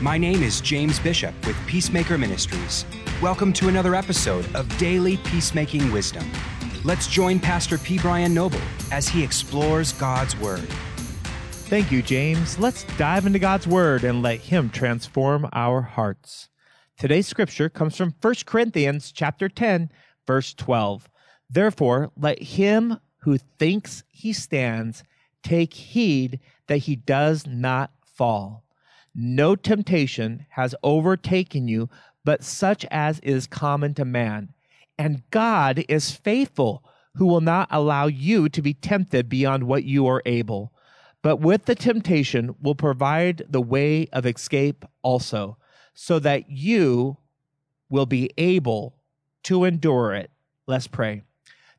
My name is James Bishop with Peacemaker Ministries. Welcome to another episode of Daily Peacemaking Wisdom. Let's join Pastor P. Brian Noble as he explores God's Word. Thank you, James. Let's dive into God's Word and let Him transform our hearts. Today's scripture comes from 1 Corinthians chapter 10, verse 12. Therefore, let him who thinks he stands take heed that he does not fall. No temptation has overtaken you, but such as is common to man. And God is faithful, who will not allow you to be tempted beyond what you are able, but with the temptation will provide the way of escape also, so that you will be able to endure it. Let's pray.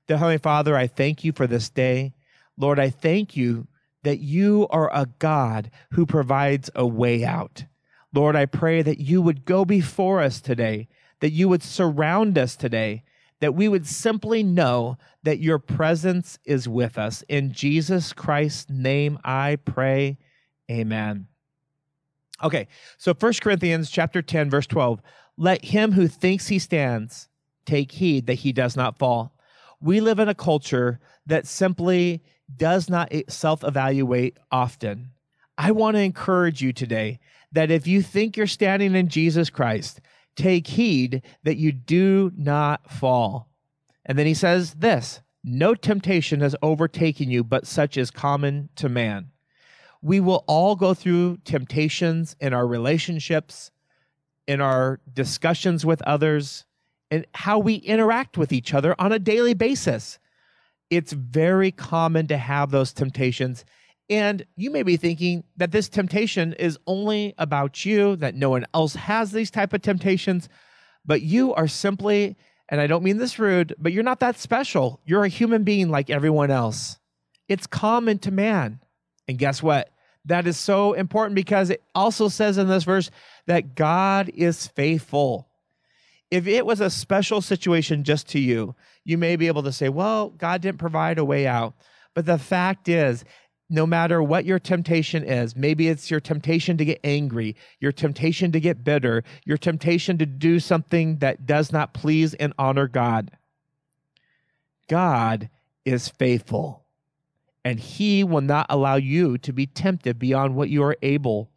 Dear Heavenly Father, I thank you for this day. Lord, I thank you that you are a God who provides a way out. Lord, I pray that you would go before us today, that you would surround us today, that we would simply know that your presence is with us. In Jesus Christ's name I pray. Amen. Okay, so 1 Corinthians chapter 10 verse 12, let him who thinks he stands take heed that he does not fall. We live in a culture that simply does not self evaluate often. I want to encourage you today that if you think you're standing in Jesus Christ, take heed that you do not fall. And then he says this no temptation has overtaken you, but such is common to man. We will all go through temptations in our relationships, in our discussions with others, and how we interact with each other on a daily basis it's very common to have those temptations. And you may be thinking that this temptation is only about you, that no one else has these type of temptations, but you are simply, and I don't mean this rude, but you're not that special. You're a human being like everyone else. It's common to man. And guess what? That is so important because it also says in this verse that God is faithful if it was a special situation just to you, you may be able to say, well, God didn't provide a way out. But the fact is, no matter what your temptation is, maybe it's your temptation to get angry, your temptation to get bitter, your temptation to do something that does not please and honor God. God is faithful, and He will not allow you to be tempted beyond what you are able.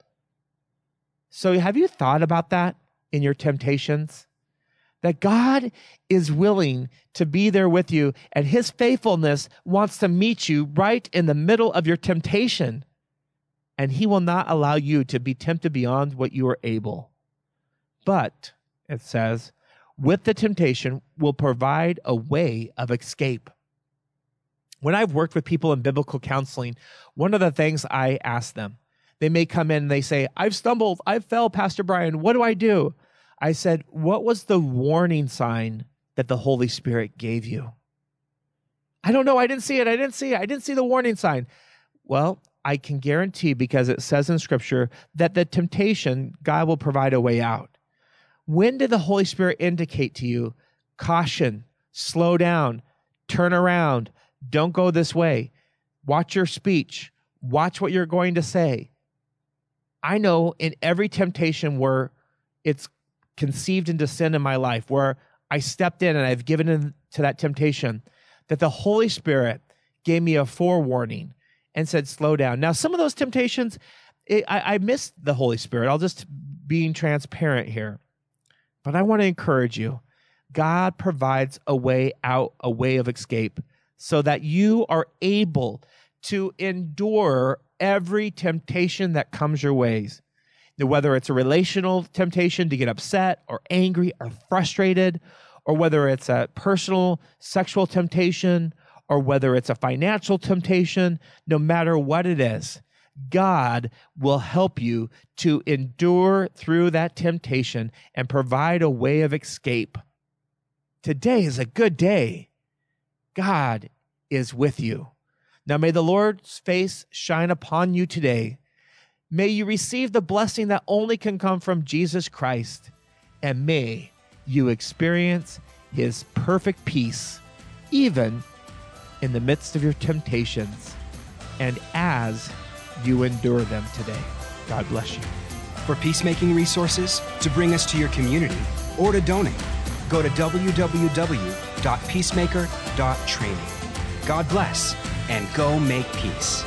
So, have you thought about that in your temptations? That God is willing to be there with you, and his faithfulness wants to meet you right in the middle of your temptation. And he will not allow you to be tempted beyond what you are able. But, it says, with the temptation will provide a way of escape. When I've worked with people in biblical counseling, one of the things I ask them, they may come in and they say, I've stumbled, I've fell, Pastor Brian, what do I do? I said, What was the warning sign that the Holy Spirit gave you? I don't know. I didn't see it. I didn't see it. I didn't see the warning sign. Well, I can guarantee because it says in Scripture that the temptation, God will provide a way out. When did the Holy Spirit indicate to you, caution, slow down, turn around, don't go this way, watch your speech, watch what you're going to say? I know in every temptation where it's conceived into sin in my life, where I stepped in and I've given in to that temptation, that the Holy Spirit gave me a forewarning and said, slow down. Now, some of those temptations, it, I, I missed the Holy Spirit. I'll just being transparent here. But I want to encourage you God provides a way out, a way of escape, so that you are able to endure every temptation that comes your ways whether it's a relational temptation to get upset or angry or frustrated, or whether it's a personal sexual temptation, or whether it's a financial temptation, no matter what it is, God will help you to endure through that temptation and provide a way of escape. Today is a good day. God is with you. Now may the Lord's face shine upon you today May you receive the blessing that only can come from Jesus Christ, and may you experience his perfect peace, even in the midst of your temptations and as you endure them today. God bless you. For peacemaking resources, to bring us to your community, or to donate, go to www.peacemaker.training. God bless and go make peace.